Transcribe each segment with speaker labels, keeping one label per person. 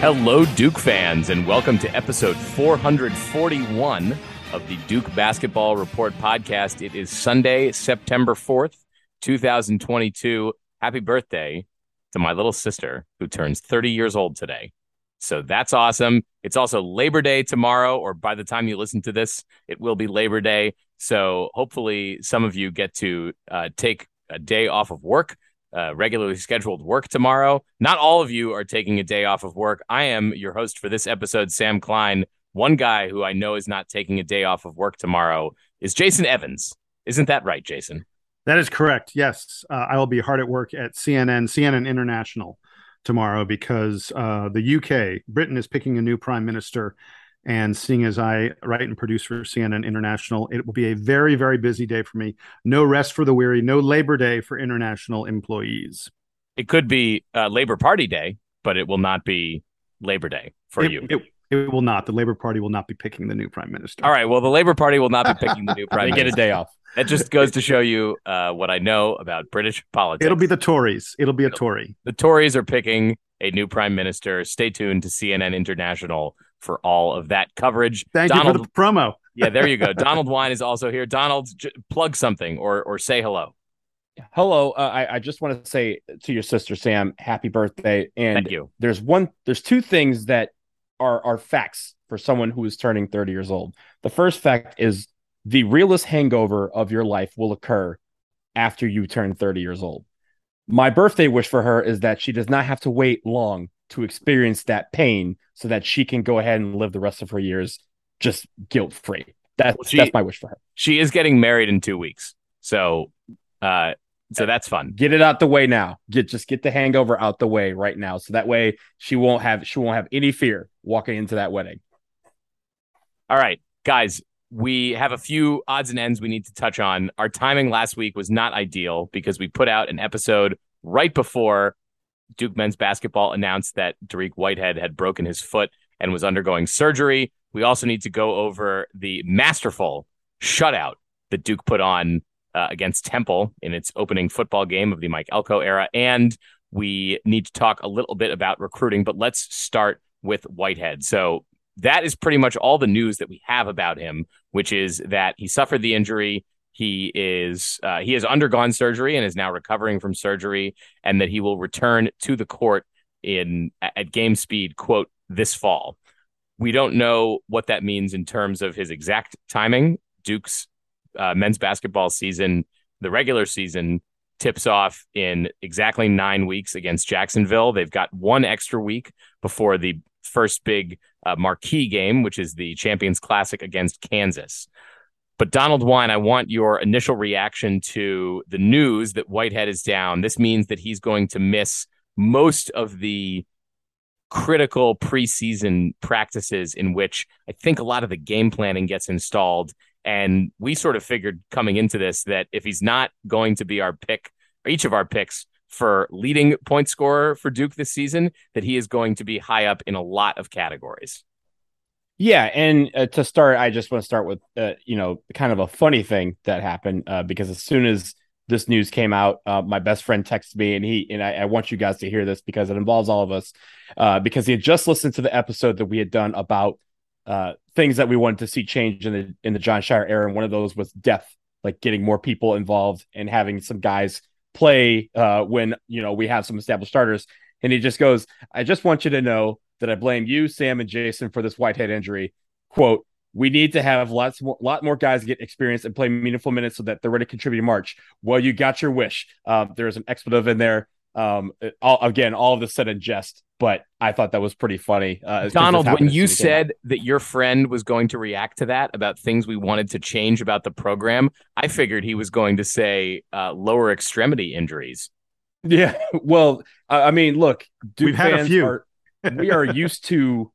Speaker 1: Hello, Duke fans, and welcome to episode 441 of the Duke Basketball Report podcast. It is Sunday, September 4th, 2022. Happy birthday to my little sister who turns 30 years old today. So that's awesome. It's also Labor Day tomorrow, or by the time you listen to this, it will be Labor Day. So hopefully, some of you get to uh, take a day off of work uh, regularly scheduled work tomorrow. Not all of you are taking a day off of work. I am your host for this episode, Sam Klein. One guy who I know is not taking a day off of work tomorrow is Jason Evans. Isn't that right, Jason?
Speaker 2: That is correct. Yes, uh, I will be hard at work at CNN, CNN International tomorrow because uh, the UK, Britain, is picking a new prime minister. And seeing as I write and produce for CNN International, it will be a very, very busy day for me. No rest for the weary, no Labor Day for international employees.
Speaker 1: It could be uh, Labor Party Day, but it will not be Labor Day for
Speaker 2: it,
Speaker 1: you.
Speaker 2: It, it will not. The Labor Party will not be picking the new prime minister.
Speaker 1: All right. Well, the Labor Party will not be picking the new prime
Speaker 3: they
Speaker 1: minister.
Speaker 3: get a day off.
Speaker 1: That just goes to show you uh, what I know about British politics.
Speaker 2: It'll be the Tories. It'll be a Tory.
Speaker 1: The Tories are picking a new prime minister. Stay tuned to CNN International for all of that coverage.
Speaker 2: Thank
Speaker 1: Donald,
Speaker 2: you for the promo.
Speaker 1: yeah, there you go. Donald Wine is also here. Donald, j- plug something or or say hello.
Speaker 3: Hello, uh, I, I just want to say to your sister Sam, happy birthday. And
Speaker 1: Thank you.
Speaker 3: there's one, there's two things that are are facts for someone who is turning 30 years old. The first fact is the realest hangover of your life will occur after you turn 30 years old. My birthday wish for her is that she does not have to wait long to experience that pain so that she can go ahead and live the rest of her years just guilt free. That's
Speaker 1: Well, she-
Speaker 3: that's my wish for her.
Speaker 1: She is getting married in two weeks, so uh, so that's fun.
Speaker 3: Get it out the way now. Get just get the hangover out the way right now, so that way she won't have she won't have any fear walking into that wedding.
Speaker 1: All right, guys, we have a few odds and ends we need to touch on. Our timing last week was not ideal because we put out an episode right before Duke men's basketball announced that Dariq Whitehead had broken his foot and was undergoing surgery. We also need to go over the masterful shutout that Duke put on uh, against Temple in its opening football game of the Mike Elko era. And we need to talk a little bit about recruiting, but let's start with Whitehead. So that is pretty much all the news that we have about him, which is that he suffered the injury. He is uh, he has undergone surgery and is now recovering from surgery, and that he will return to the court in at game speed, quote, this fall. We don't know what that means in terms of his exact timing. Duke's uh, men's basketball season, the regular season, tips off in exactly nine weeks against Jacksonville. They've got one extra week before the first big uh, marquee game, which is the Champions Classic against Kansas. But Donald Wine, I want your initial reaction to the news that Whitehead is down. This means that he's going to miss most of the critical preseason practices in which I think a lot of the game planning gets installed. And we sort of figured coming into this that if he's not going to be our pick, each of our picks for leading point scorer for Duke this season, that he is going to be high up in a lot of categories.
Speaker 3: Yeah, and uh, to start, I just want to start with uh, you know kind of a funny thing that happened uh, because as soon as this news came out, uh, my best friend texted me, and he and I, I, want you guys to hear this because it involves all of us. Uh, because he had just listened to the episode that we had done about uh, things that we wanted to see change in the in the Jon Scheyer era, and one of those was depth, like getting more people involved and having some guys play when you know we have some established starters. And he just goes, "I just want you to know." That I blame you, Sam, and Jason for this Whitehead injury. Quote, we need to have lots more, lot more guys get experience and play meaningful minutes so that they're ready to contribute in March. Well, you got your wish. Um, there's an expletive in there. Um, all, again, all of this said in jest, but I thought that was pretty funny. Uh,
Speaker 1: Donald, when you said that your friend was going to react to that about things we wanted to change about the program, I figured he was going to say uh, lower extremity injuries.
Speaker 3: Yeah, well, I mean, look, Duke
Speaker 2: we've had a few.
Speaker 3: Are, we are used to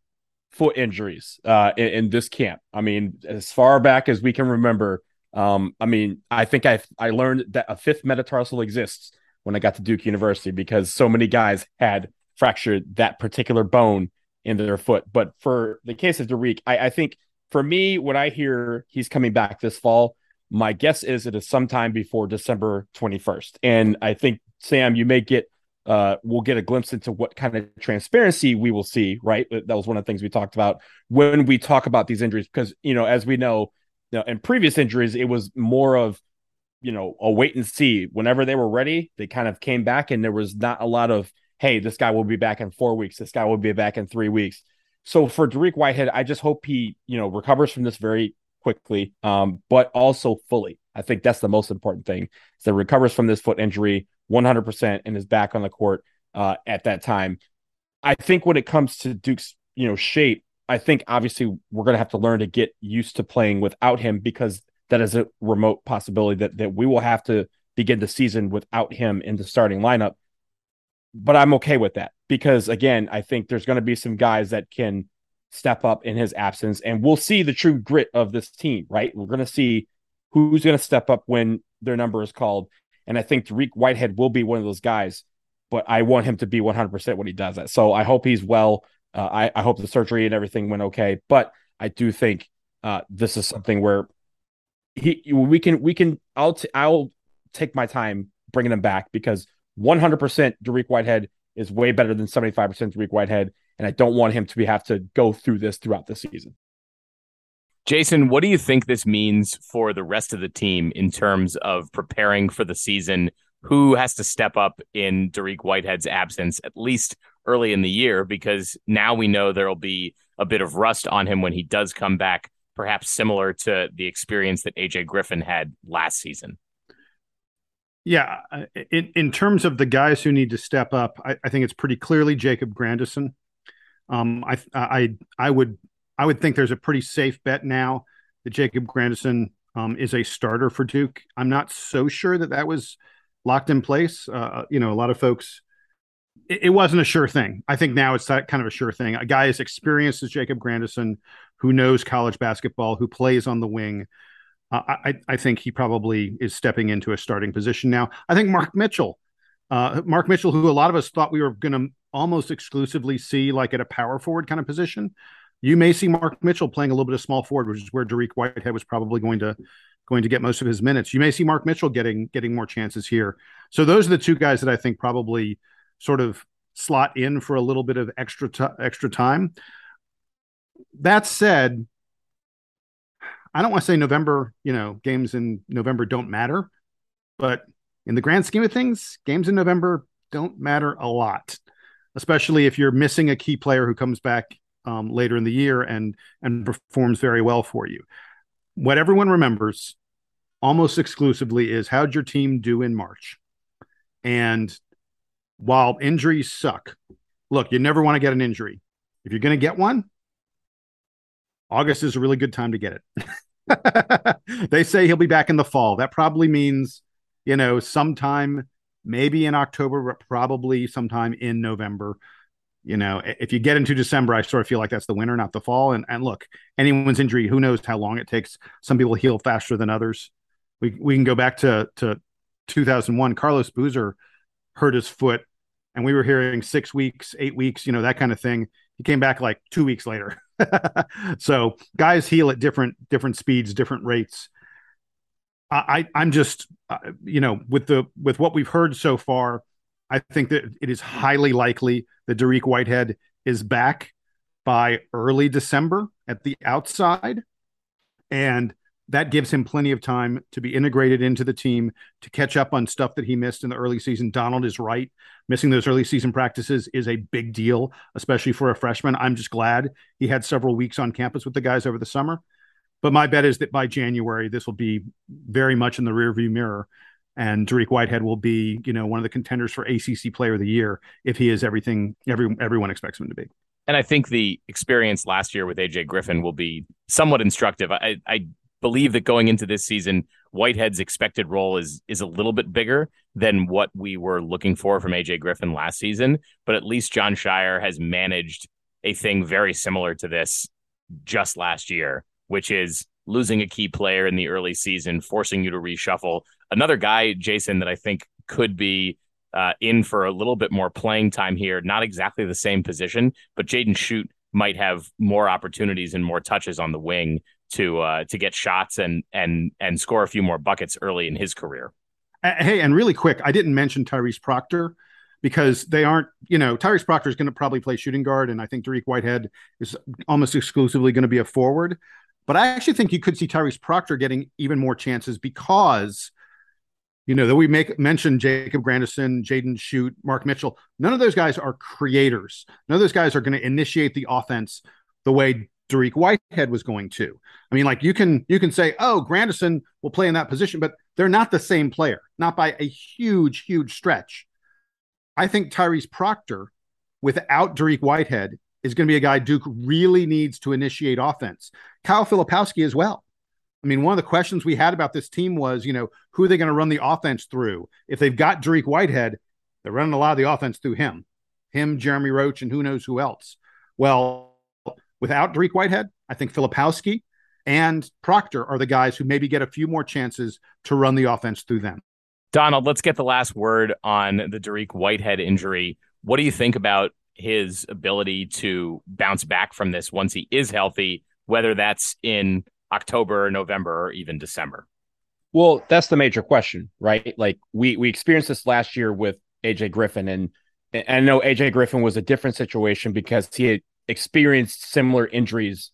Speaker 3: foot injuries uh, in, in, this camp. I mean, as far back as we can remember. Um, I mean, I think I I learned that a fifth metatarsal exists when I got to Duke University because so many guys had fractured that particular bone in their foot. But for the case of Dariq, I, I think for me, when I hear he's coming back this fall, my guess is it is sometime before December 21st. And I think Sam, you may get uh, we'll get a glimpse into what kind of transparency we will see. Right, that was one of the things we talked about when we talk about these injuries, because you know, as we know, you know, in previous injuries, it was more of you know a wait and see. Whenever they were ready, they kind of came back, and there was not a lot of hey, this guy will be back in four weeks. This guy will be back in three weeks. So for Dariq Whitehead, I just hope he you know recovers from this very quickly, um, but also fully. I think that's the most important thing. Is that recovers from this foot injury 100% and is back on the court uh, at that time. I think when it comes to Duke's, you know, shape, I think obviously we're going to have to learn to get used to playing without him because that is a remote possibility that that we will have to begin the season without him in the starting lineup. But I'm okay with that because again, I think there's going to be some guys that can step up in his absence and we'll see the true grit of this team, right? We're going to see who's going to step up when their number is called. And I think Dariq Whitehead will be one of those guys, but I want him to be 100% when he does that. So I hope he's well. Uh, I, I, hope the surgery and everything went okay. But I do think uh, this is something where he we can we can I'll t- I'll take my time bringing him back because 100% Dariq Whitehead is way better than 75% Dariq Whitehead, and I don't want him to be have to go through this throughout the season.
Speaker 1: Jason, what do you think this means for the rest of the team in terms of preparing for the season? Who has to step up in Dariq Whitehead's absence, at least early in the year? Because now we know there will be a bit of rust on him when he does come back, perhaps similar to the experience that AJ Griffin had last season.
Speaker 2: Yeah, uh, in in terms of the guys who need to step up, I, I think it's pretty clearly Jacob Grandison. Um, I I I would I would think there's a pretty safe bet now that Jacob Grandison um, is a starter for Duke. I'm not so sure that that was locked in place. Uh, you know, a lot of folks, it, it, wasn't a sure thing. I think now it's that kind of a sure thing. A guy as experienced as Jacob Grandison, who knows college basketball, who plays on the wing. Uh, I, I think he probably is stepping into a starting position now. I think Mark Mitchell, uh, Mark Mitchell, who a lot of us thought we were going to almost exclusively see like at a power forward kind of position, you may see Mark Mitchell playing a little bit of small forward, which is where Dariq Whitehead was probably going to going to get most of his minutes. You may see Mark Mitchell getting getting more chances here. So those are the two guys that I think probably sort of slot in for a little bit of extra t- extra time. That said, I don't want to say November, you know, games in November don't matter, but in the grand scheme of things, games in November don't matter a lot, especially if you're missing a key player who comes back um, later in the year and and performs very well for you. What everyone remembers almost exclusively is how'd your team do in March? And while injuries suck, look, you never want to get an injury. If you're going to get one, August is a really good time to get it. they say he'll be back in the fall. That probably means, you know, sometime maybe in October, but probably sometime in November you know, if you get into December, I sort of feel like that's the winter, not the fall. And and look, anyone's injury, who knows how long it takes. Some people heal faster than others. We we can go back to to 2001. Carlos Boozer hurt his foot, and we were hearing six weeks, eight weeks, you know, that kind of thing. He came back like two weeks later. so guys heal at different different speeds, different rates. I, I am just uh, you know with the with what we've heard so far I think that it is highly likely that Dariq Whitehead is back by early December at the outside. And that gives him plenty of time to be integrated into the team to catch up on stuff that he missed in the early season. Donald is right. Missing those early season practices is a big deal, especially for a freshman. I'm just glad he had several weeks on campus with the guys over the summer. But my bet is that by January, this will be very much in the rearview mirror and Dariq Whitehead will be, you know, one of the contenders for ACC Player of the Year if he is everything every everyone expects him to be.
Speaker 1: And I think the experience last year with AJ Griffin will be somewhat instructive. I, I believe that going into this season, Whitehead's expected role is is a little bit bigger than what we were looking for from AJ Griffin last season. But at least Jon Scheyer has managed a thing very similar to this just last year, which is losing a key player in the early season, forcing you to reshuffle. Another guy, Jason, that I think could be uh, in for a little bit more playing time here. Not exactly the same position, but Jaden Schutt might have more opportunities and more touches on the wing to uh, to get shots and and and score a few more buckets early in his career.
Speaker 2: Uh, hey, and really quick, I didn't mention Tyrese Proctor because they aren't, you know, Tyrese Proctor is going to probably play shooting guard, and I think Dariq Whitehead is almost exclusively going to be a forward. But I actually think you could see Tyrese Proctor getting even more chances because, you know, that we make mention Jacob Grandison, Jaden Schutt, Mark Mitchell. None of those guys are creators. None of those guys are going to initiate the offense the way Dariq Whitehead was going to. I mean, like you can you can say, oh, Grandison will play in that position, but they're not the same player, not by a huge, huge stretch. I think Tyrese Proctor, without Dariq Whitehead, is going to be a guy Duke really needs to initiate offense. Kyle Filipowski as well. I mean, one of the questions we had about this team was, you know, who are they going to run the offense through? If they've got Dariq Whitehead, they're running a lot of the offense through him, him, Jeremy Roach, and who knows who else. Well, without Dariq Whitehead, I think Filipowski and Proctor are the guys who maybe get a few more chances to run the offense through them.
Speaker 1: Donald, let's get the last word on the Dariq Whitehead injury. What do you think about his ability to bounce back from this once he is healthy, whether that's in October, November, or even December?
Speaker 3: Well, that's the major question, right? Like we we experienced this last year with AJ Griffin, and, and I know AJ Griffin was a different situation because he had experienced similar injuries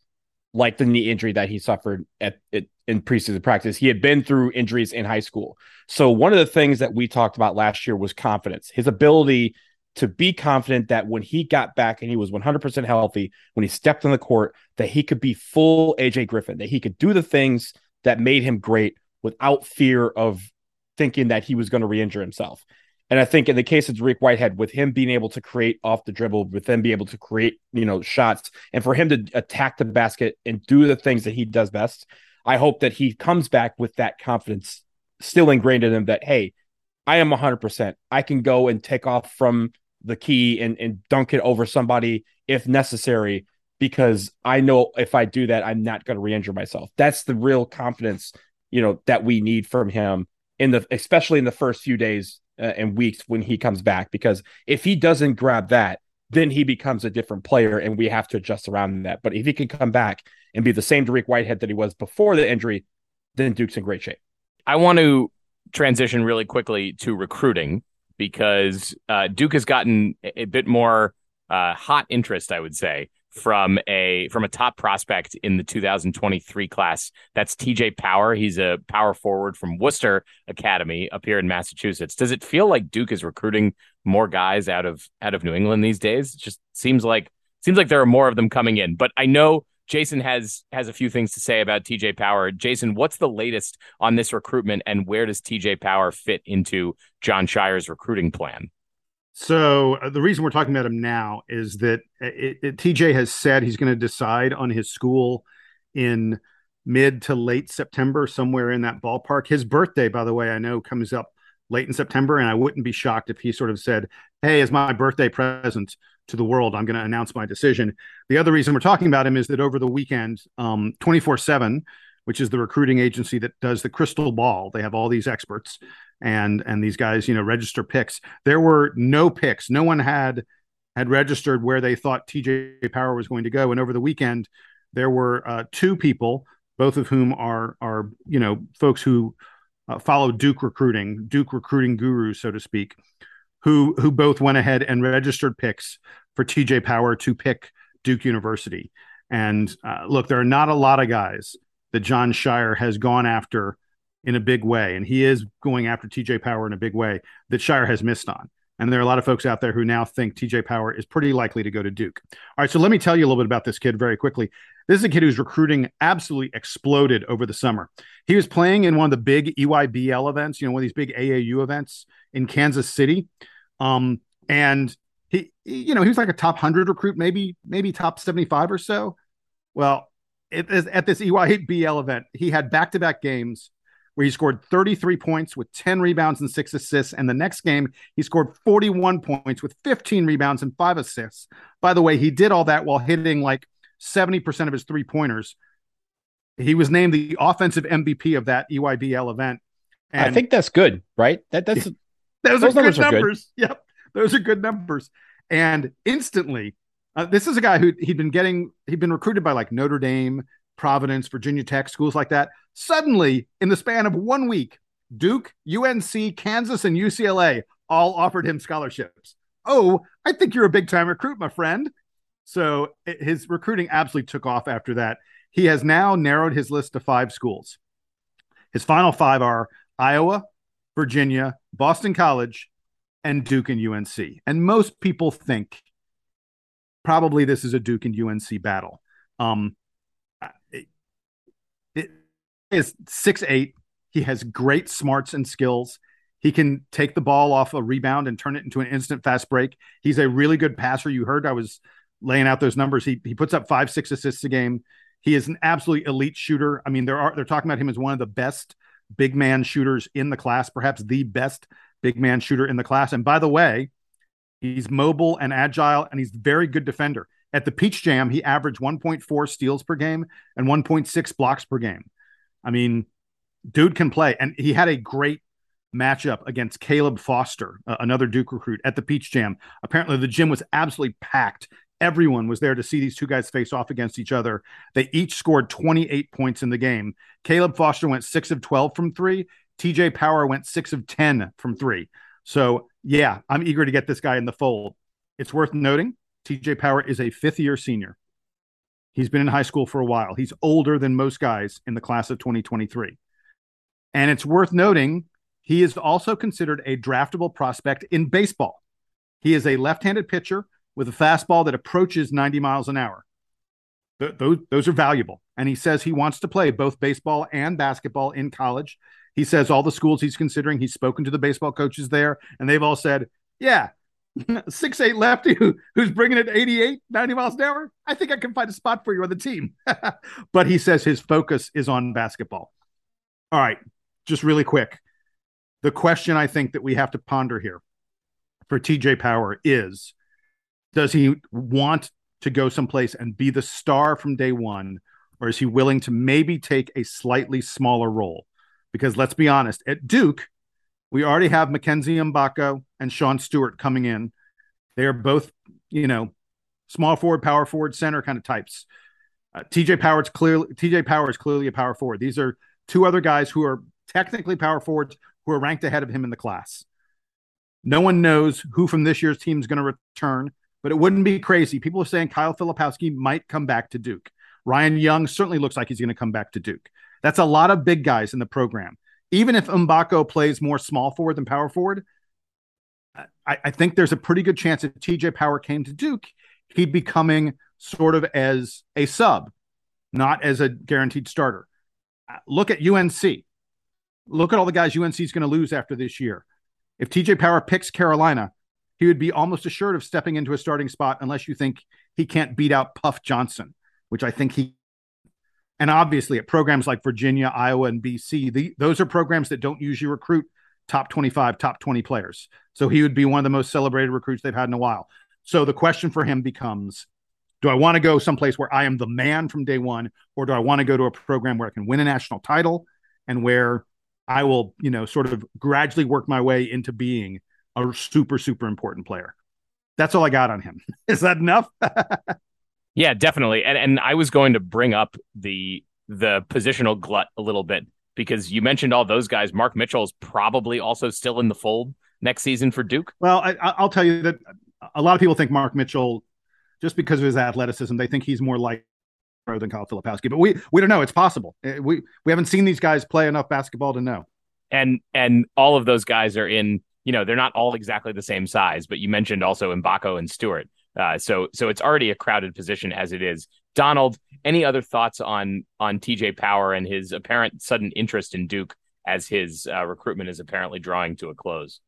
Speaker 3: like the knee injury that he suffered at, at in preseason practice. He had been through injuries in high school. So one of the things that we talked about last year was confidence. His ability to be confident that when he got back and he was 100% healthy, when he stepped on the court, that he could be full AJ Griffin, that he could do the things that made him great without fear of thinking that he was going to re-injure himself. And I think in the case of Dariq Whitehead, with him being able to create off the dribble, with them being able to create, you know, shots, and for him to attack the basket and do the things that he does best, I hope that he comes back with that confidence still ingrained in him that, hey, I am 100%. I can go and take off from the key and, and dunk it over somebody if necessary, because I know if I do that, I'm not going to re injure myself. That's the real confidence, you know, that we need from him in the, especially in the first few days uh, and weeks when he comes back. Because if he doesn't grab that, then he becomes a different player and we have to adjust around that. But if he can come back and be the same Dariq Whitehead that he was before the injury, then Duke's in great shape.
Speaker 1: I want to transition really quickly to recruiting because uh, Duke has gotten a bit more uh, hot interest, I would say, from a from a top prospect in the 2023 class. That's TJ Power. He's a power forward from Worcester Academy up here in Massachusetts. Does it feel like Duke is recruiting more guys out of out of New England these days? It just seems like seems like there are more of them coming in. But I know Jason has has a few things to say about TJ Power. Jason, what's the latest on this recruitment and where does TJ Power fit into Jon Scheyer's recruiting plan?
Speaker 2: So uh, the reason we're talking about him now is that it, it, TJ has said he's going to decide on his school in mid to late September, somewhere in that ballpark. His birthday, by the way, I know comes up late in September, and I wouldn't be shocked if he sort of said, "Hey, as my birthday present to the world, I'm going to announce my decision." The other reason we're talking about him is that over the weekend, um, 24 seven which is the recruiting agency that does the crystal ball. They have all these experts and and these guys, you know, register picks. There were no picks. No one had had registered where they thought TJ Power was going to go. And over the weekend, there were uh, two people, both of whom are are you know folks who uh, follow Duke recruiting, Duke recruiting gurus, so to speak, who who both went ahead and registered picks for TJ Power to pick Duke University. And uh, look, there are not a lot of guys that Jon Scheyer has gone after in a big way, and he is going after TJ Power in a big way that Scheyer has missed on. And there are a lot of folks out there who now think TJ Power is pretty likely to go to Duke. All right, so let me tell you a little bit about this kid very quickly. This is a kid who's recruiting absolutely exploded over the summer. He was playing in one of the big EYBL events, you know, one of these big AAU events in Kansas City. Um, and he, you know, he was like a top 100 recruit, maybe, maybe top 75 or so. Well, at this EYBL event, he had back to back games where he scored 33 points with 10 rebounds and six assists. And the next game, he scored 41 points with 15 rebounds and five assists. By the way, he did all that while hitting like 70% of his three pointers. He was named the offensive MVP of that EYBL event.
Speaker 3: And I think that's good, right? That that's
Speaker 2: those, those are good numbers. Good. Yep, those are good numbers. And instantly, uh, this is a guy who he'd been getting, he'd been recruited by like Notre Dame, Providence, Virginia Tech, schools like that. Suddenly, in the span of one week, Duke, UNC, Kansas, and UCLA all offered him scholarships. Oh, I think you're a big time recruit, my friend. So his recruiting absolutely took off after that. He has now narrowed his list to five schools. His final five are Iowa, Virginia, Boston College, and Duke and UNC. And most people think probably this is a Duke and UNC battle. Um, is six eight. He has great smarts and skills. He can take the ball off a rebound and turn it into an instant fast break. He's a really good passer. You heard I was laying out those numbers. He he puts up five, six assists a game. He is an absolutely elite shooter. I mean, there are they're talking about him as one of the best big man shooters in the class, perhaps the best big man shooter in the class. And by the way, he's mobile and agile, and he's very good defender. At the Peach Jam, he averaged 1.4 steals per game and 1.6 blocks per game. I mean, dude can play, and he had a great matchup against Caleb Foster, uh, another Duke recruit, at the Peach Jam. Apparently, the gym was absolutely packed. Everyone was there to see these two guys face off against each other. They each scored 28 points in the game. Caleb Foster went six of 12 from three. TJ Power went six of 10 from three. So, yeah, I'm eager to get this guy in the fold. It's worth noting TJ Power is a fifth year senior. He's been in high school for a while. He's older than most guys in the class of 2023. And it's worth noting he is also considered a draftable prospect in baseball. He is a left handed pitcher with a fastball that approaches 90 miles an hour. Th- those, those are valuable. And he says he wants to play both baseball and basketball in college. He says all the schools he's considering, he's spoken to the baseball coaches there, and they've all said, yeah, six eight lefty who, who's bringing it 88 90 miles an hour i think i can find a spot for you on the team but he says his focus is on basketball all right just really quick the question i think that we have to ponder here for tj power is does he want to go someplace and be the star from day one, or is he willing to maybe take a slightly smaller role? Because let's be honest, at Duke, we already have Mackenzie Mgbako and Sean Stewart coming in. They are both, you know, small forward, power forward, center kind of types. Uh, TJ Power's clearly TJ Power is clearly a power forward. These are two other guys who are technically power forwards who are ranked ahead of him in the class. No one knows who from this year's team is going to return but it wouldn't be crazy. People are saying Kyle Filipowski might come back to Duke. Ryan Young certainly looks like he's going to come back to Duke. That's a lot of big guys in the program. Even if Mgbako plays more small forward than power forward, I, I think there's a pretty good chance if TJ Power came to Duke, he'd be coming sort of as a sub, not as a guaranteed starter. Uh, look at UNC. Look at all the guys UNC is going to lose after this year. If TJ Power picks Carolina, he would be almost assured of stepping into a starting spot unless you think he can't beat out Puff Johnson, which I think he. And obviously, at programs like Virginia, Iowa, and BC, the, those are programs that don't usually recruit top 25, top 20 players. So he would be one of the most celebrated recruits they've had in a while. So the question for him becomes do I want to go someplace where I am the man from day one, or do I want to go to a program where I can win a national title and where I will, you know, sort of gradually work my way into being a super, super important player. That's all I got on him. Is that enough?
Speaker 1: yeah, definitely. And and I was going to bring up the the positional glut a little bit because you mentioned all those guys. Mark Mitchell is probably also still in the fold next season for Duke.
Speaker 2: Well, I, will tell you that a lot of people think Mark Mitchell, just because of his athleticism, they think he's more like than Kyle Filipowski. But we we don't know. It's possible. Eh, we we haven't seen these guys play enough basketball to know.
Speaker 1: And and all of those guys are in you know, they're not all exactly the same size, but you mentioned also Mgbako and Stewart. Uh, so so it's already a crowded position as it is. Donald, any other thoughts on on TJ Power and his apparent sudden interest in Duke as his uh, recruitment is apparently drawing to a close?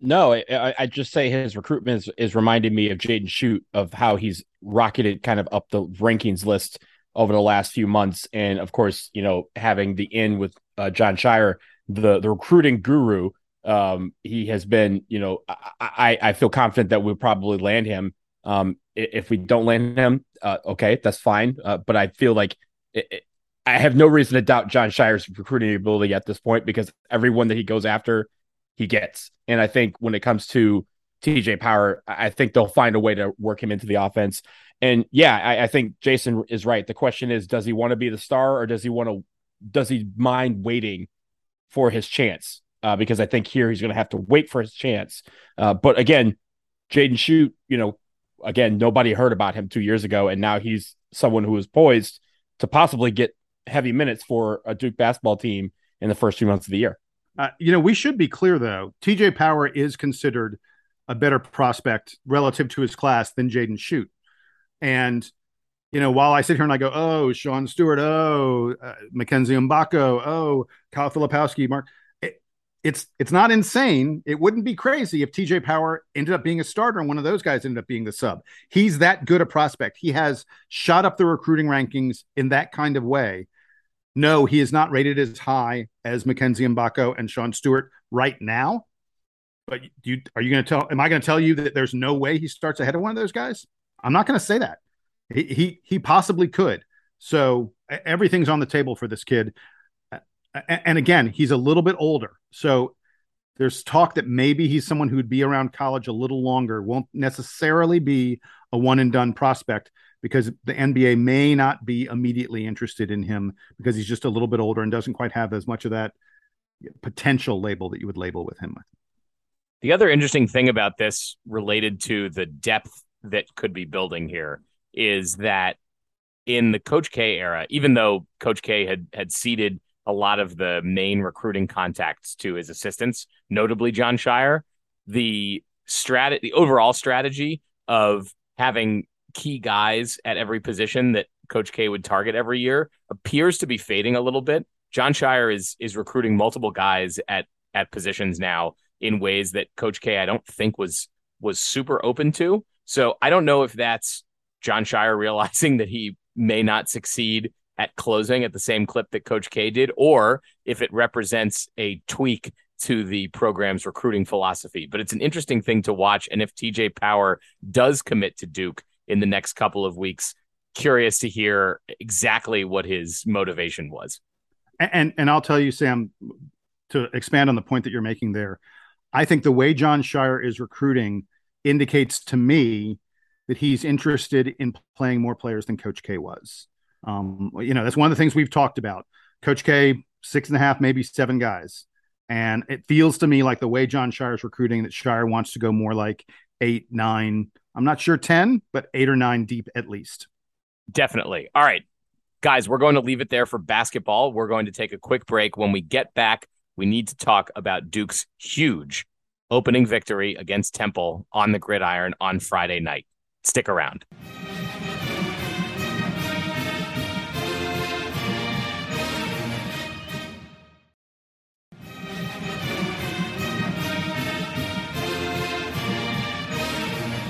Speaker 3: No, I, I just say his recruitment is, is reminding me of Jaden Schutt of how he's rocketed kind of up the rankings list over the last few months, and of course, you know, having the in with uh, Jon Scheyer, the the recruiting guru um, he has been, you know, I, I feel confident that we'll probably land him. Um, if we don't land him, uh, okay, that's fine. Uh, but I feel like it, it, I have no reason to doubt Jon Scheyer's recruiting ability at this point because everyone that he goes after, he gets. And I think when it comes to TJ Power, I think they'll find a way to work him into the offense. And yeah, I, I think Jason is right. The question is, does he want to be the star or does he want to? Does he mind waiting for his chance? Uh, because I think here he's going to have to wait for his chance. Uh, but again, Jaden Schutt, you know, again, nobody heard about him two years ago, and now he's someone who is poised to possibly get heavy minutes for a Duke basketball team in the first few months of the year.
Speaker 2: Uh, you know, we should be clear though. TJ Power is considered a better prospect relative to his class than Jaden Schutt. And, you know, while I sit here and I go, oh, Sean Stewart, oh, uh, Mackenzie Mgbako, oh, Kyle Filipowski, Mark, it's it's not insane. It wouldn't be crazy if TJ Power ended up being a starter and one of those guys ended up being the sub. He's that good a prospect. He has shot up the recruiting rankings in that kind of way. No, he is not rated as high as Mackenzie Mgbako and Sean Stewart right now. But you are you going to tell? Am I going to tell you that there's no way he starts ahead of one of those guys? I'm not going to say that. He, he he possibly could. So everything's on the table for this kid. And again, he's a little bit older. So there's talk that maybe he's someone who'd be around college a little longer, won't necessarily be a one and done prospect because the NBA may not be immediately interested in him because he's just a little bit older and doesn't quite have as much of that potential label that you would label with him.
Speaker 1: The other interesting thing about this related to the depth that could be building here is that in the Coach K era, even though Coach K had had ceded a lot of the main recruiting contacts to his assistants, notably Jon Scheyer. the strat the overall strategy of having key guys at every position that Coach K would target every year appears to be fading a little bit. Jon Scheyer is is recruiting multiple guys at at positions now in ways that Coach K I don't think was was super open to. So I don't know if that's Jon Scheyer realizing that he may not succeed at closing at the same clip that Coach K did, or if it represents a tweak to the program's recruiting philosophy. But it's an interesting thing to watch. And if TJ Power does commit to Duke in the next couple of weeks, curious to hear exactly what his motivation was.
Speaker 2: And and, I'll tell you, Sam, to expand on the point that you're making there, I think the way Jon Scheyer is recruiting indicates to me that he's interested in playing more players than Coach K was. Um, you know, that's one of the things we've talked about. Coach K, six and a half, maybe seven guys. And it feels to me like the way Jon Scheyer is recruiting that Scheyer wants to go more like eight, nine. I'm not sure 10, but eight or nine deep at least.
Speaker 1: Definitely. All right. Guys, we're going to leave it there for basketball. We're going to take a quick break. When we get back, we need to talk about Duke's huge opening victory against Temple on the gridiron on Friday night. Stick around.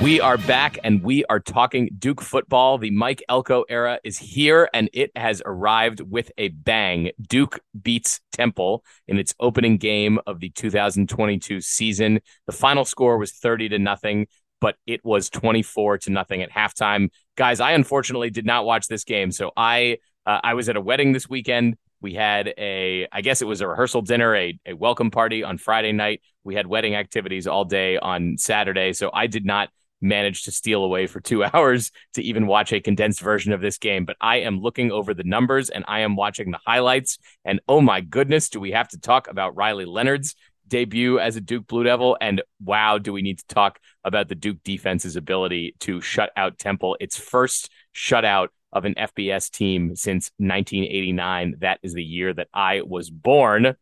Speaker 1: We are back and we are talking Duke football. The Mike Elko era is here and it has arrived with a bang. Duke beats Temple in its opening game of the 2022 season. The final score was 30 to nothing, but it was 24 to nothing at halftime. Guys, I unfortunately did not watch this game. So I uh, I was at a wedding this weekend. We had a, I guess it was a rehearsal dinner, a, a welcome party on Friday night. We had wedding activities all day on Saturday. So I did not managed to steal away for two hours to even watch a condensed version of this game. But I am looking over the numbers and I am watching the highlights. And oh my goodness, do we have to talk about Riley Leonard's debut as a Duke Blue Devil? And wow, do we need to talk about the Duke defense's ability to shut out Temple, its first shutout of an FBS team since 1989. That is the year that I was born.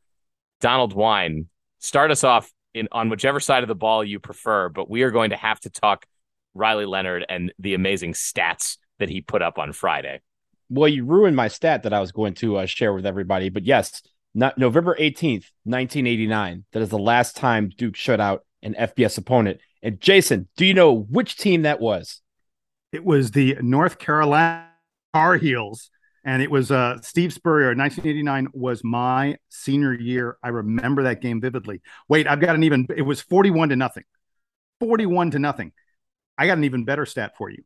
Speaker 1: Donald Wine, start us off in on whichever side of the ball you prefer, but we are going to have to talk Riley Leonard and the amazing stats that he put up on Friday.
Speaker 3: Well, you ruined my stat that I was going to uh, share with everybody, but yes, not November 18th, 1989. That is the last time Duke shut out an FBS opponent. And Jason, do you know which team that was?
Speaker 2: It was the North Carolina Tar Heels and it was uh, Steve Spurrier. 1989 was my senior year. I remember that game vividly. Wait, I've got an even. It was 41 to nothing. 41 to nothing. I got an even better stat for you.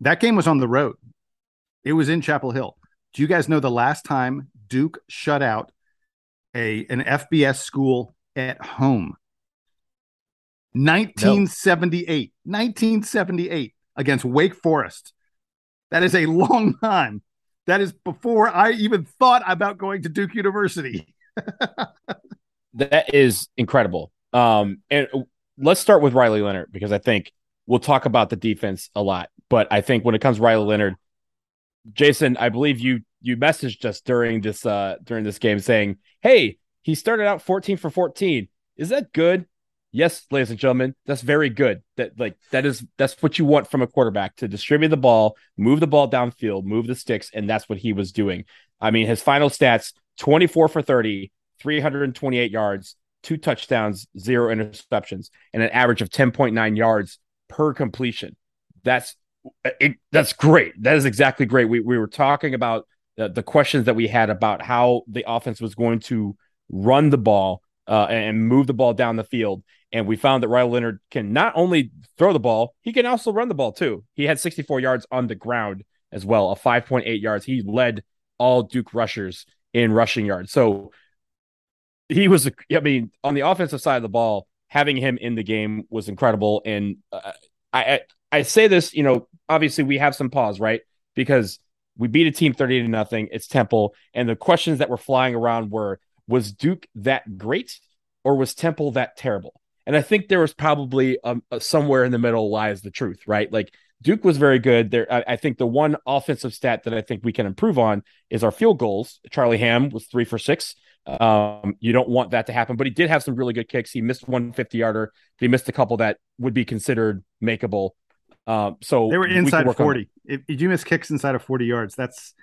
Speaker 2: That game was on the road. It was in Chapel Hill. Do you guys know the last time Duke shut out a an FBS school at home? 1978. No. 1978 against Wake Forest. That is a long time that is before I even thought about going to Duke University.
Speaker 3: that is incredible. Um, and let's start with Riley Leonard because I think we'll talk about the defense a lot. But I think when it comes to Riley Leonard, Jason, I believe you you messaged us during this uh during this game saying, "Hey, he started out 14 for 14. Is that good?" Yes, ladies and gentlemen, that's very good. That like that is that's what you want from a quarterback to distribute the ball, move the ball downfield, move the sticks, and that's what he was doing. I mean, his final stats: 24 for 30, 328 yards, two touchdowns, zero interceptions, and an average of 10.9 yards per completion. That's it, that's great. That is exactly great. We we were talking about the, the questions that we had about how the offense was going to run the ball uh, and move the ball down the field. And we found that Riley Leonard can not only throw the ball, he can also run the ball too. He had 64 yards on the ground as well, a 5.8 yards. He led all Duke rushers in rushing yards. So he was, I mean, on the offensive side of the ball, having him in the game was incredible. And uh, I, I say this, you know, obviously we have some pause, right? Because we beat a team 30 to nothing. It's Temple. And the questions that were flying around were was Duke that great or was Temple that terrible? And I think there was probably um, uh, somewhere in the middle lies the truth, right? Like Duke was very good. There, I, I, think the one offensive stat that I think we can improve on is our field goals. Charlie Ham was three for six. Um, you don't want that to happen, but he did have some really good kicks. He missed one 50 yarder. He missed a couple that would be considered makeable. Um, so
Speaker 2: they were inside we 40. If, if you miss kicks inside of 40 yards, that's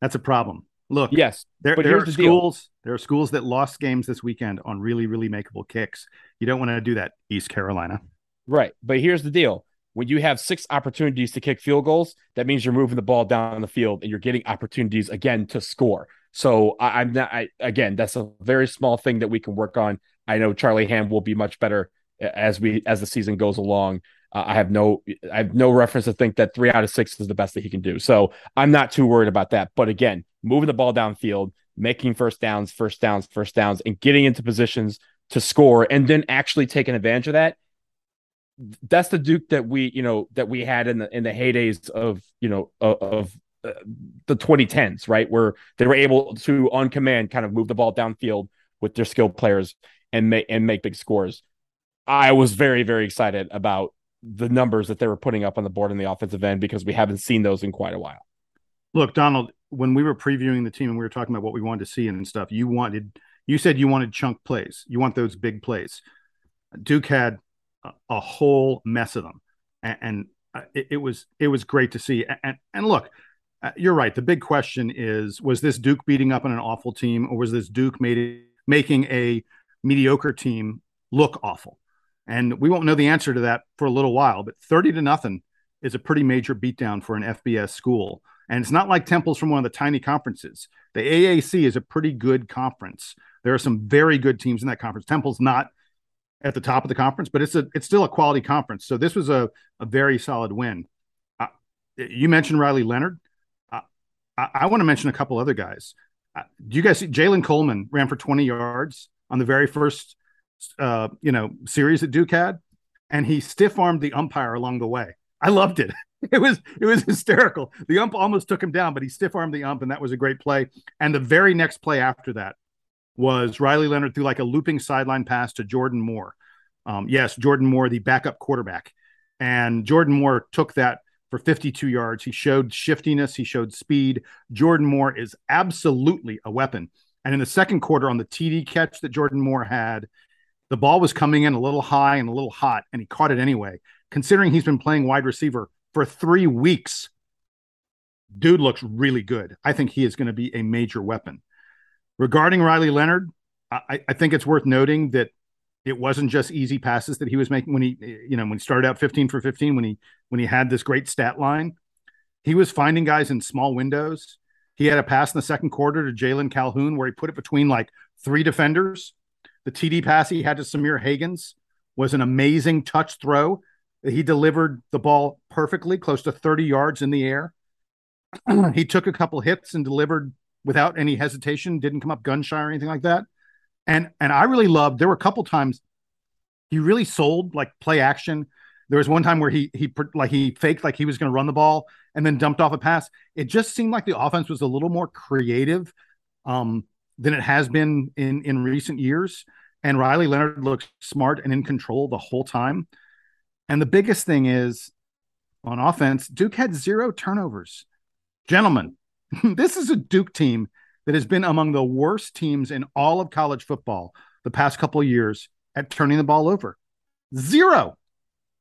Speaker 2: that's a problem. Look,
Speaker 3: yes,
Speaker 2: there, there are the schools. Deal. There are schools that lost games this weekend on really, really makeable kicks. You don't want to do that, East Carolina.
Speaker 3: Right, but here's the deal: when you have six opportunities to kick field goals, that means you're moving the ball down the field and you're getting opportunities again to score. So I, am not. I, again, that's a very small thing that we can work on. I know Charlie Ham will be much better as we as the season goes along. Uh, I have no I have no reference to think that three out of six is the best that he can do. So I'm not too worried about that. But again, moving the ball downfield, making first downs, first downs, first downs, and getting into positions to score, and then actually taking advantage of that. That's the Duke that we you know that we had in the in the heydays of you know of, of uh, the 2010s, right, where they were able to on command kind of move the ball downfield with their skilled players and make and make big scores. I was very very excited about the numbers that they were putting up on the board in the offensive end because we haven't seen those in quite a while.
Speaker 2: Look, Donald, when we were previewing the team and we were talking about what we wanted to see and stuff, you wanted you said you wanted chunk plays. You want those big plays. Duke had a, a whole mess of them, and, and uh, it, it, was it was great to see. And and look, uh, you're right. The big question is: was this Duke beating up on an awful team, or was this Duke made, making a mediocre team look awful? And we won't know the answer to that for a little while, but 30 to nothing is a pretty major beatdown for an FBS school. And it's not like Temple's from one of the tiny conferences. The AAC is a pretty good conference. There are some very good teams in that conference. Temple's not at the top of the conference, but it's a it's still a quality conference. So this was a, a very solid win. Uh, you mentioned Riley Leonard. Uh, I, I want to mention a couple other guys. Uh, do you guys see Jaylen Coleman ran for 20 yards on the very first uh, you know, series that Duke had, and he stiff armed the umpire along the way. I loved it. It was it was hysterical. The ump almost took him down, but he stiff armed the ump, and that was a great play. And the very next play after that was Riley Leonard threw like a looping sideline pass to Jordan Moore. Um, yes, Jordan Moore, the backup quarterback, and Jordan Moore took that for 52 yards. He showed shiftiness, he showed speed. Jordan Moore is absolutely a weapon. And in the second quarter, on the TD catch that Jordan Moore had, the ball was coming in a little high and a little hot, and he caught it anyway. Considering he's been playing wide receiver for three weeks, dude looks really good. I think he is going to be a major weapon. Regarding Riley Leonard, I, I, think it's worth noting that it wasn't just easy passes that he was making when he, you know, when he started out 15 for 15, when he when he had this great stat line. He was finding guys in small windows. He had a pass in the second quarter to Jalon Calhoun where he put it between like three defenders the TD pass he had to Sahmir Hagans was an amazing touch throw. He delivered the ball perfectly, close to 30 yards in the air. he took a couple hits and delivered without any hesitation, didn't come up gun shy or anything like that. And and I really loved there were a couple times he really sold like play action. There was one time where he he like he faked like he was going to run the ball and then dumped off a pass. It just seemed like the offense was a little more creative. Um, than it has been in in recent years. And Riley Leonard looks smart and in control the whole time. And the biggest thing is on offense, Duke had zero turnovers. Gentlemen, this is a Duke team that has been among the worst teams in all of college football the past couple years at turning the ball over. Zero.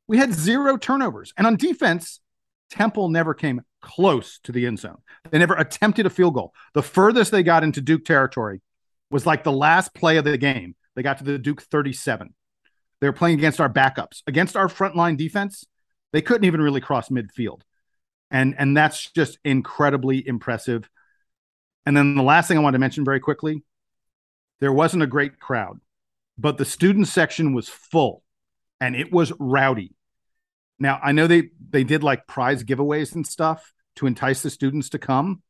Speaker 2: We had zero turnovers. And on defense, Temple never came close to the end zone. They never attempted a field goal. The furthest they got into Duke territory was like the last play of the game. They got to the Duke 37. They were playing against our backups. Against our frontline defense, they couldn't even really cross midfield. And and that's just incredibly impressive. And then the last thing I want to mention very quickly, there wasn't a great crowd, but the student section was full and it was rowdy. Now, I know they they did like prize giveaways and stuff to entice the students to come,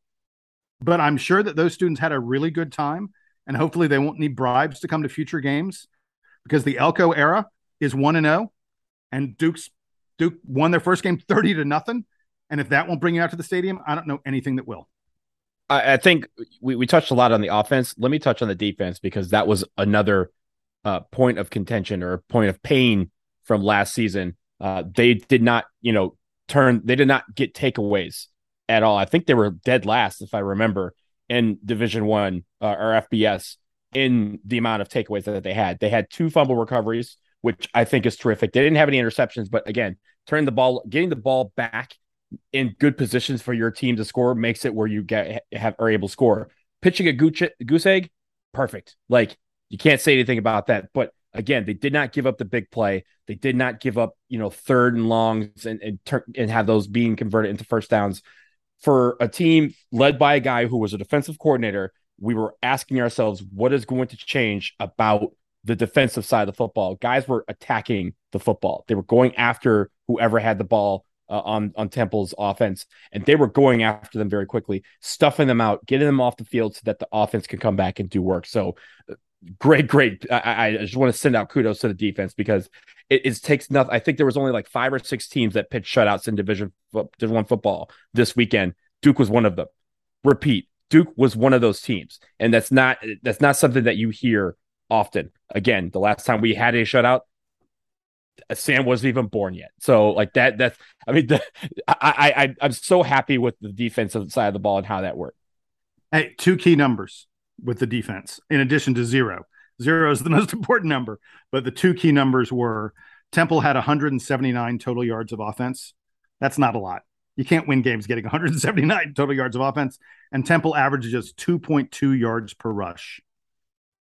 Speaker 2: but I'm sure that those students had a really good time and hopefully they won't need bribes to come to future games because the Elko era is 1 and 0 and Duke's Duke won their first game 30 to nothing. And if that won't bring you out to the stadium, I don't know anything that will.
Speaker 3: I, I think we, we touched a lot on the offense. Let me touch on the defense because that was another uh, point of contention or point of pain from last season. Uh, they did not, you know, turn, they did not get takeaways at all. I think they were dead last, if I remember, in Division One uh, or FBS in the amount of takeaways that they had. They had two fumble recoveries, which I think is terrific. They didn't have any interceptions, but again, turning the ball, getting the ball back in good positions for your team to score makes it where you get have are able to score. Pitching a goose, goose egg, perfect. Like you can't say anything about that. But again, they did not give up the big play. They did not give up, you know, third and longs and and, tur- and have those being converted into first downs. For a team led by a guy who was a defensive coordinator, we were asking ourselves, what is going to change about the defensive side of the football? Guys were attacking the football. They were going after whoever had the ball uh, on on Temple's offense, and they were going after them very quickly, stuffing them out, getting them off the field so that the offense can come back and do work. So, uh, great, great. I, I just want to send out kudos to the defense because it, it, takes nothing. I think there was only like five or six teams that pitched shutouts in Division Division One football this weekend. Duke was one of them. Repeat, Duke was one of those teams, and that's not that's not something that you hear often. Again, the last time we had a shutout, Sam wasn't even born yet. So like that, that's, I mean, the, I, I, I'm so happy with the defensive side of the ball and how that worked.
Speaker 2: Hey, two key numbers with the defense in addition to zero. Zero is the most important number, but the two key numbers were Temple had 179 total yards of offense. That's not a lot. You can't win games getting 179 total yards of offense, and Temple averages just 2.2 yards per rush.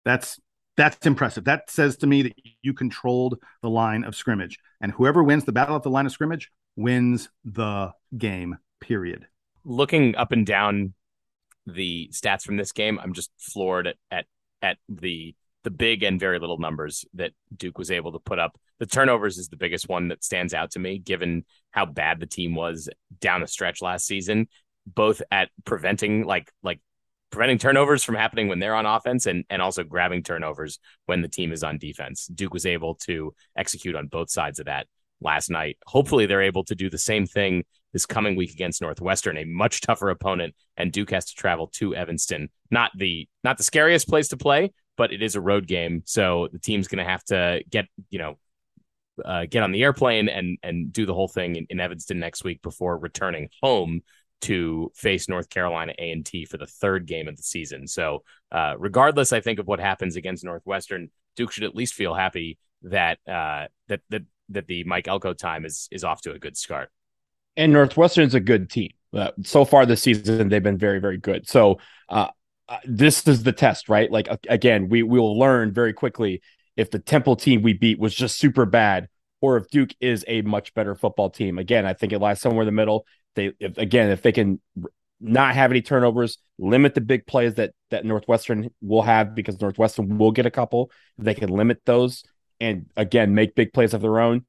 Speaker 2: That's that's impressive. That says to me that you controlled the line of scrimmage, and whoever wins the battle at the line of scrimmage wins the game. Period.
Speaker 1: Looking up and down the stats from this game, I'm just floored at at, at the the big and very little numbers that Duke was able to put up. The turnovers is the biggest one that stands out to me, given how bad the team was down the stretch last season, both at preventing like like preventing turnovers from happening when they're on offense and, and also grabbing turnovers when the team is on defense. Duke was able to execute on both sides of that last night. Hopefully, they're able to do the same thing this coming week against Northwestern, a much tougher opponent, and Duke has to travel to Evanston. Not the not the scariest place to play, but it is a road game, so the team's going to have to get you know uh, get on the airplane and and do the whole thing in, in Evanston next week before returning home to face North Carolina A and T for the third game of the season. So, uh, regardless, I think of what happens against Northwestern, Duke should at least feel happy that uh, that that that the Mike Elko time is is off to a good start.
Speaker 3: And Northwestern's a good team. Uh, so far this season, they've been very very good. So. Uh, this is the test, right? Like again, we we will learn very quickly if the Temple team we beat was just super bad or if Duke is a much better football team. Again, I think it lies somewhere in the middle they if, again if they can not have any turnovers, limit the big plays that that Northwestern will have because Northwestern will get a couple. They can limit those and again make big plays of their own.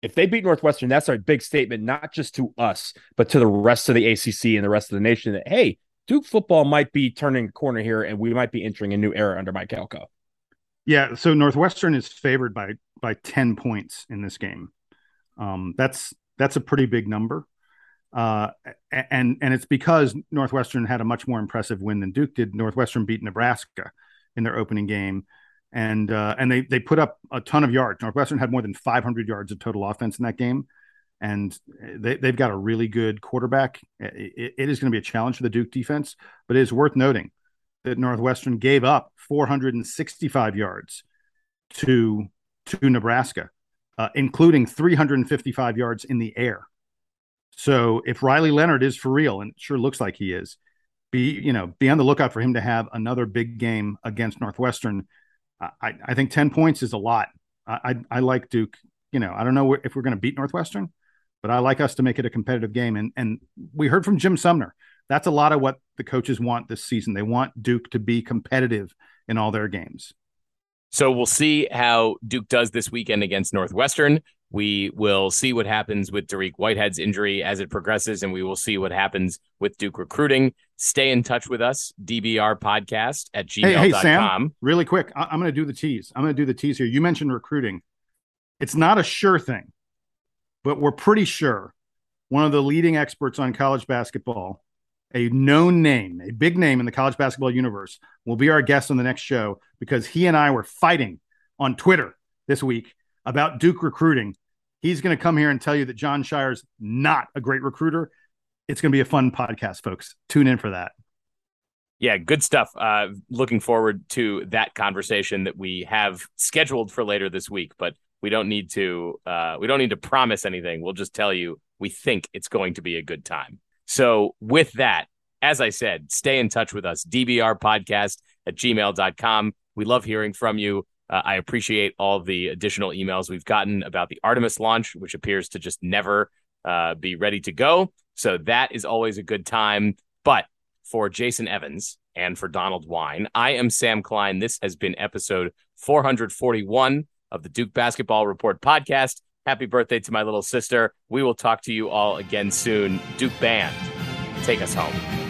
Speaker 3: If they beat Northwestern, that's our big statement, not just to us, but to the rest of the ACC and the rest of the nation that hey, Duke football might be turning a corner here, and we might be entering a new era under Mike Elko.
Speaker 2: Yeah, so Northwestern is favored by by ten points in this game. Um, that's that's a pretty big number. Uh, and and it's because Northwestern had a much more impressive win than Duke did. Northwestern beat Nebraska in their opening game, and uh, and they they put up a ton of yards. Northwestern had more than 500 yards of total offense in that game, and they they've got a really good quarterback. it, it is going to be a challenge for the Duke defense, but it is worth noting that Northwestern gave up 465 yards to to Nebraska, uh, including 355 yards in the air. So if Riley Leonard is for real, and it sure looks like he is, be you know be on the lookout for him to have another big game against Northwestern I, I think 10 points is a lot. I, I, I like Duke. You know, I don't know if we're going to beat Northwestern, but I like us to make it a competitive game. And, and we heard from Jim Sumner. That's a lot of what the coaches want this season. They want Duke to be competitive in all their games.
Speaker 1: So we'll see how Duke does this weekend against Northwestern. We will see what happens with Dariq Whitehead's injury as it progresses, and we will see what happens with Duke recruiting. Stay in touch with us, DBR podcast at gmail.com. Hey, hey, Sam,
Speaker 2: really quick, I- I'm going to do the tease. I'm going to do the tease here. You mentioned recruiting. It's not a sure thing, but we're pretty sure one of the leading experts on college basketball, a known name, a big name in the college basketball universe, will be our guest on the next show because he and I were fighting on Twitter this week about Duke recruiting. He's going to come here and tell you that Jon Scheyer's not a great recruiter. It's going to be a fun podcast, folks. Tune in for that.
Speaker 1: Yeah, good stuff. Uh, looking forward to that conversation that we have scheduled for later this week, but we don't need to uh, we don't need to promise anything. We'll just tell you we think it's going to be a good time. So with that, as I said, stay in touch with us. DBR podcast at gmail.com. We love hearing from you. Uh, I appreciate all the additional emails we've gotten about the Artemis launch, which appears to just never uh, be ready to go. So that is always a good time. But for Jason Evans and for Donald Wine, I am Sam Klein. This has been episode 441 of the Duke Basketball Report podcast. Happy birthday to my little sister. We will talk to you all again soon. Duke Band, take us home.